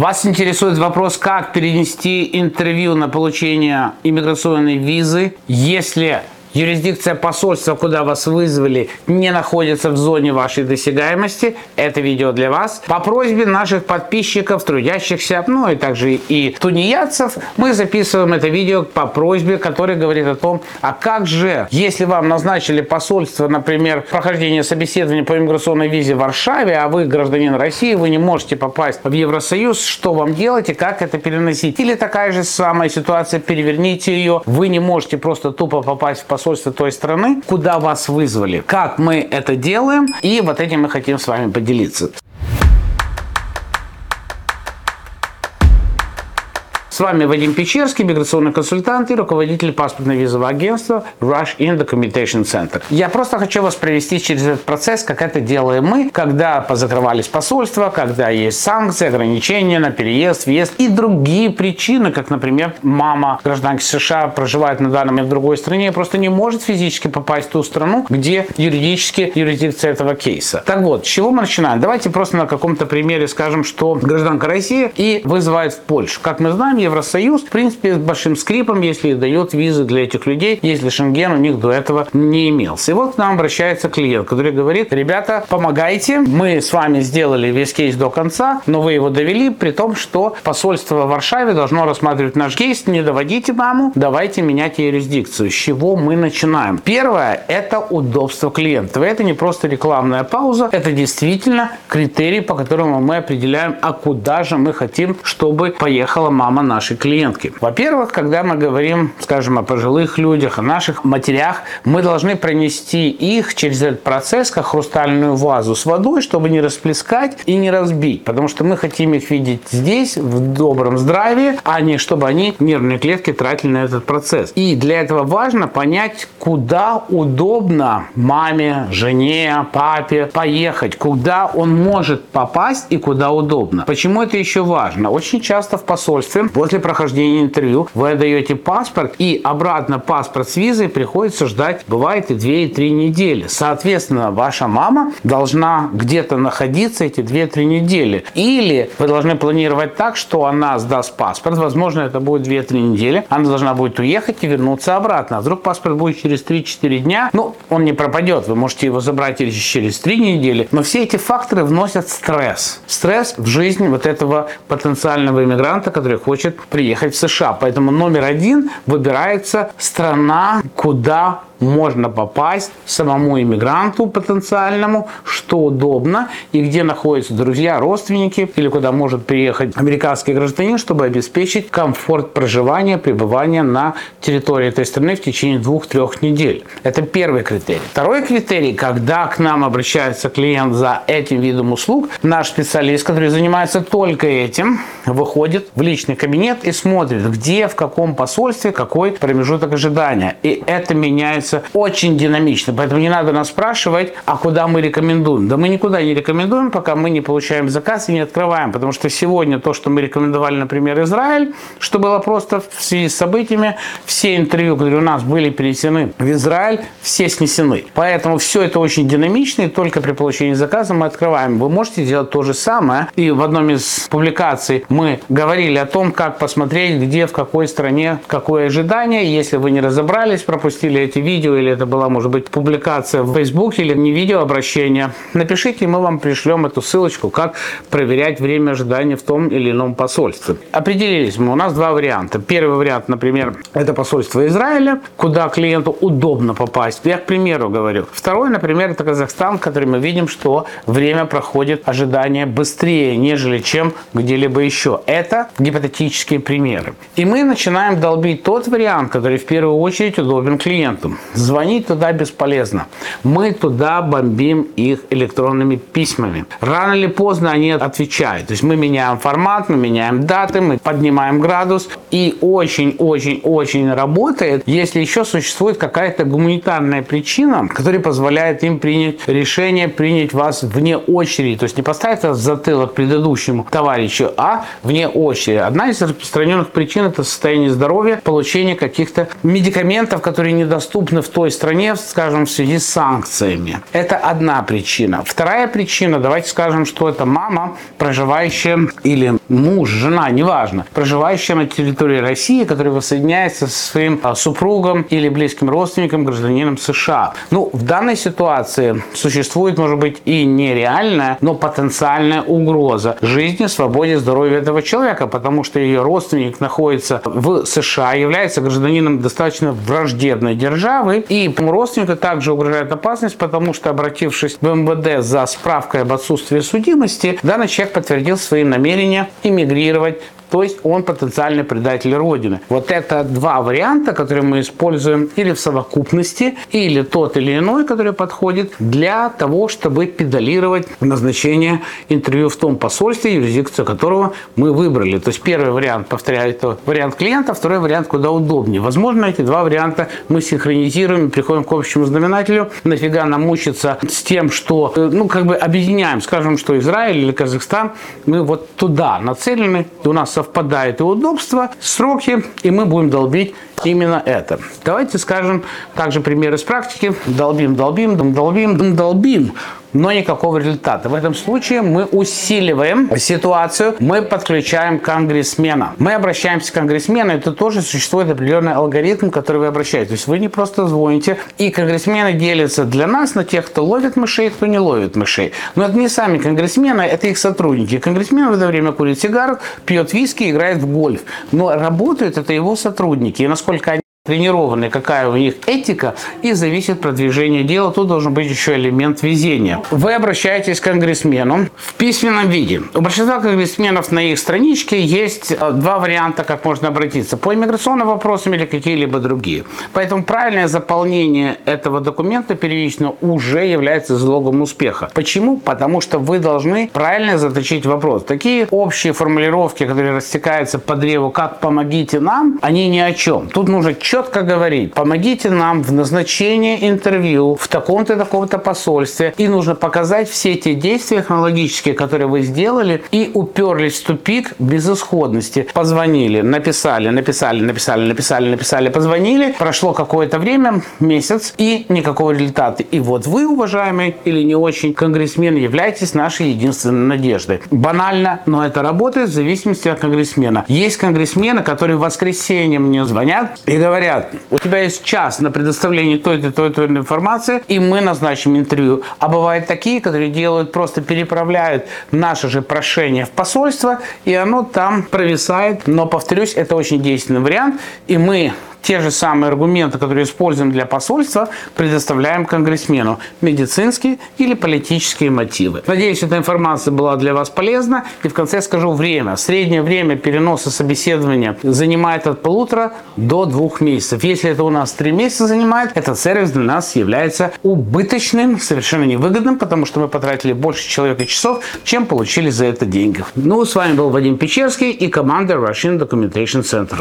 Вас интересует вопрос, как перенести интервью на получение иммиграционной визы, если юрисдикция посольства, куда вас вызвали, не находится в зоне вашей досягаемости, это видео для вас. По просьбе наших подписчиков, трудящихся, ну и также и тунеядцев, мы записываем это видео по просьбе, которая говорит о том, а как же, если вам назначили посольство, например, прохождение собеседования по иммиграционной визе в Варшаве, а вы гражданин России, вы не можете попасть в Евросоюз, что вам делать и как это переносить? Или такая же самая ситуация, переверните ее, вы не можете просто тупо попасть в посольство посольство той страны, куда вас вызвали. Как мы это делаем, и вот этим мы хотим с вами поделиться. С вами Вадим Печерский, миграционный консультант и руководитель паспортно-визового агентства Rush in Documentation Center. Я просто хочу вас провести через этот процесс, как это делаем мы, когда позакрывались посольства, когда есть санкции, ограничения на переезд, въезд и другие причины, как, например, мама гражданки США проживает на данный момент в другой стране и просто не может физически попасть в ту страну, где юридически юрисдикция этого кейса. Так вот, с чего мы начинаем? Давайте просто на каком-то примере скажем, что гражданка России и вызывает в Польшу. Как мы знаем, Евросоюз, в принципе, с большим скрипом, если дает визы для этих людей, если Шенген у них до этого не имелся. И вот к нам обращается клиент, который говорит, ребята, помогайте, мы с вами сделали весь кейс до конца, но вы его довели, при том, что посольство в Варшаве должно рассматривать наш кейс, не доводите маму, давайте менять юрисдикцию. С чего мы начинаем? Первое – это удобство клиента. Это не просто рекламная пауза, это действительно критерий, по которому мы определяем, а куда же мы хотим, чтобы поехала мама наша нашей клиентки. Во-первых, когда мы говорим, скажем, о пожилых людях, о наших матерях, мы должны пронести их через этот процесс, как хрустальную вазу с водой, чтобы не расплескать и не разбить. Потому что мы хотим их видеть здесь, в добром здравии, а не чтобы они нервные клетки тратили на этот процесс. И для этого важно понять, куда удобно маме, жене, папе поехать, куда он может попасть и куда удобно. Почему это еще важно? Очень часто в посольстве После прохождения интервью вы отдаете паспорт, и обратно паспорт с визой приходится ждать, бывает и 2, и 3 недели. Соответственно, ваша мама должна где-то находиться эти 2-3 недели. Или вы должны планировать так, что она сдаст паспорт, возможно, это будет 2-3 недели, она должна будет уехать и вернуться обратно. А вдруг паспорт будет через 3-4 дня, ну, он не пропадет, вы можете его забрать или через 3 недели, но все эти факторы вносят стресс. Стресс в жизнь вот этого потенциального иммигранта, который хочет хочет приехать в США. Поэтому номер один выбирается страна, куда можно попасть самому иммигранту потенциальному, что удобно, и где находятся друзья, родственники, или куда может приехать американский гражданин, чтобы обеспечить комфорт проживания, пребывания на территории этой страны в течение двух-трех недель. Это первый критерий. Второй критерий, когда к нам обращается клиент за этим видом услуг, наш специалист, который занимается только этим, выходит в личный кабинет и смотрит, где, в каком посольстве, какой промежуток ожидания. И это меняется очень динамично. Поэтому не надо нас спрашивать, а куда мы рекомендуем. Да мы никуда не рекомендуем, пока мы не получаем заказ и не открываем. Потому что сегодня то, что мы рекомендовали, например, Израиль, что было просто в связи с событиями, все интервью, которые у нас были перенесены в Израиль, все снесены. Поэтому все это очень динамично, и только при получении заказа мы открываем. Вы можете делать то же самое. И в одном из публикаций мы говорили о том, как посмотреть, где, в какой стране, какое ожидание. Если вы не разобрались, пропустили эти видео, или это была, может быть, публикация в Facebook, или не видео обращение, напишите, мы вам пришлем эту ссылочку, как проверять время ожидания в том или ином посольстве. Определились мы, у нас два варианта. Первый вариант, например, это посольство Израиля, куда клиенту удобно попасть. Я, к примеру, говорю. Второй, например, это Казахстан, который мы видим, что время проходит ожидание быстрее, нежели чем где-либо еще. Это гипотетические примеры. И мы начинаем долбить тот вариант, который в первую очередь удобен клиенту. Звонить туда бесполезно. Мы туда бомбим их электронными письмами. Рано или поздно они отвечают. То есть мы меняем формат, мы меняем даты, мы поднимаем градус. И очень-очень-очень работает, если еще существует какая-то гуманитарная причина, которая позволяет им принять решение, принять вас вне очереди. То есть не поставить вас в затылок предыдущему товарищу, а вне очереди. Одна из распространенных причин – это состояние здоровья, получение каких-то медикаментов, которые недоступны в той стране, скажем, в связи с санкциями. Это одна причина. Вторая причина, давайте скажем, что это мама, проживающая или муж, жена, неважно, проживающая на территории России, который воссоединяется со своим а, супругом или близким родственником, гражданином США. Ну, в данной ситуации существует, может быть, и нереальная, но потенциальная угроза жизни, свободе, здоровью этого человека, потому что ее родственник находится в США, является гражданином достаточно враждебной державы, и родственнику также угрожает опасность, потому что, обратившись в МВД за справкой об отсутствии судимости, данный человек подтвердил свои намерения эмигрировать то есть он потенциальный предатель Родины. Вот это два варианта, которые мы используем или в совокупности, или тот или иной, который подходит для того, чтобы педалировать назначение интервью в том посольстве, юрисдикцию которого мы выбрали. То есть первый вариант, повторяю, это вариант клиента, второй вариант куда удобнее. Возможно, эти два варианта мы синхронизируем приходим к общему знаменателю. Нафига нам мучиться с тем, что, э, ну, как бы объединяем, скажем, что Израиль или Казахстан, мы вот туда нацелены, у нас совпадает и удобство, сроки, и мы будем долбить именно это. Давайте скажем также пример из практики. Долбим, долбим, долбим, долбим но никакого результата. В этом случае мы усиливаем ситуацию, мы подключаем конгрессмена. Мы обращаемся к конгрессмену, это тоже существует определенный алгоритм, который вы обращаетесь. То есть вы не просто звоните, и конгрессмены делятся для нас на тех, кто ловит мышей, кто не ловит мышей. Но это не сами конгрессмены, это их сотрудники. Конгрессмен в это время курит сигару, пьет виски, играет в гольф. Но работают это его сотрудники. И насколько они тренированы, какая у них этика, и зависит продвижение дела. Тут должен быть еще элемент везения. Вы обращаетесь к конгрессмену в письменном виде. У большинства конгрессменов на их страничке есть э, два варианта, как можно обратиться. По иммиграционным вопросам или какие-либо другие. Поэтому правильное заполнение этого документа первично уже является залогом успеха. Почему? Потому что вы должны правильно заточить вопрос. Такие общие формулировки, которые растекаются по древу, как «помогите нам», они ни о чем. Тут нужно четко говорить, помогите нам в назначении интервью в таком-то таком-то посольстве. И нужно показать все те действия технологические, которые вы сделали, и уперлись в тупик безысходности. Позвонили, написали, написали, написали, написали, написали, позвонили. Прошло какое-то время, месяц, и никакого результата. И вот вы, уважаемый или не очень конгрессмен, являетесь нашей единственной надеждой. Банально, но это работает в зависимости от конгрессмена. Есть конгрессмены, которые в воскресенье мне звонят и говорят, говорят, у тебя есть час на предоставление той-то, той-то информации, и мы назначим интервью. А бывают такие, которые делают, просто переправляют наше же прошение в посольство, и оно там провисает. Но, повторюсь, это очень действенный вариант, и мы те же самые аргументы, которые используем для посольства, предоставляем конгрессмену. Медицинские или политические мотивы. Надеюсь, эта информация была для вас полезна. И в конце скажу время. Среднее время переноса собеседования занимает от полутора до двух месяцев. Если это у нас три месяца занимает, этот сервис для нас является убыточным, совершенно невыгодным, потому что мы потратили больше человека часов, чем получили за это деньги. Ну, с вами был Вадим Печерский и команда Russian Documentation Center.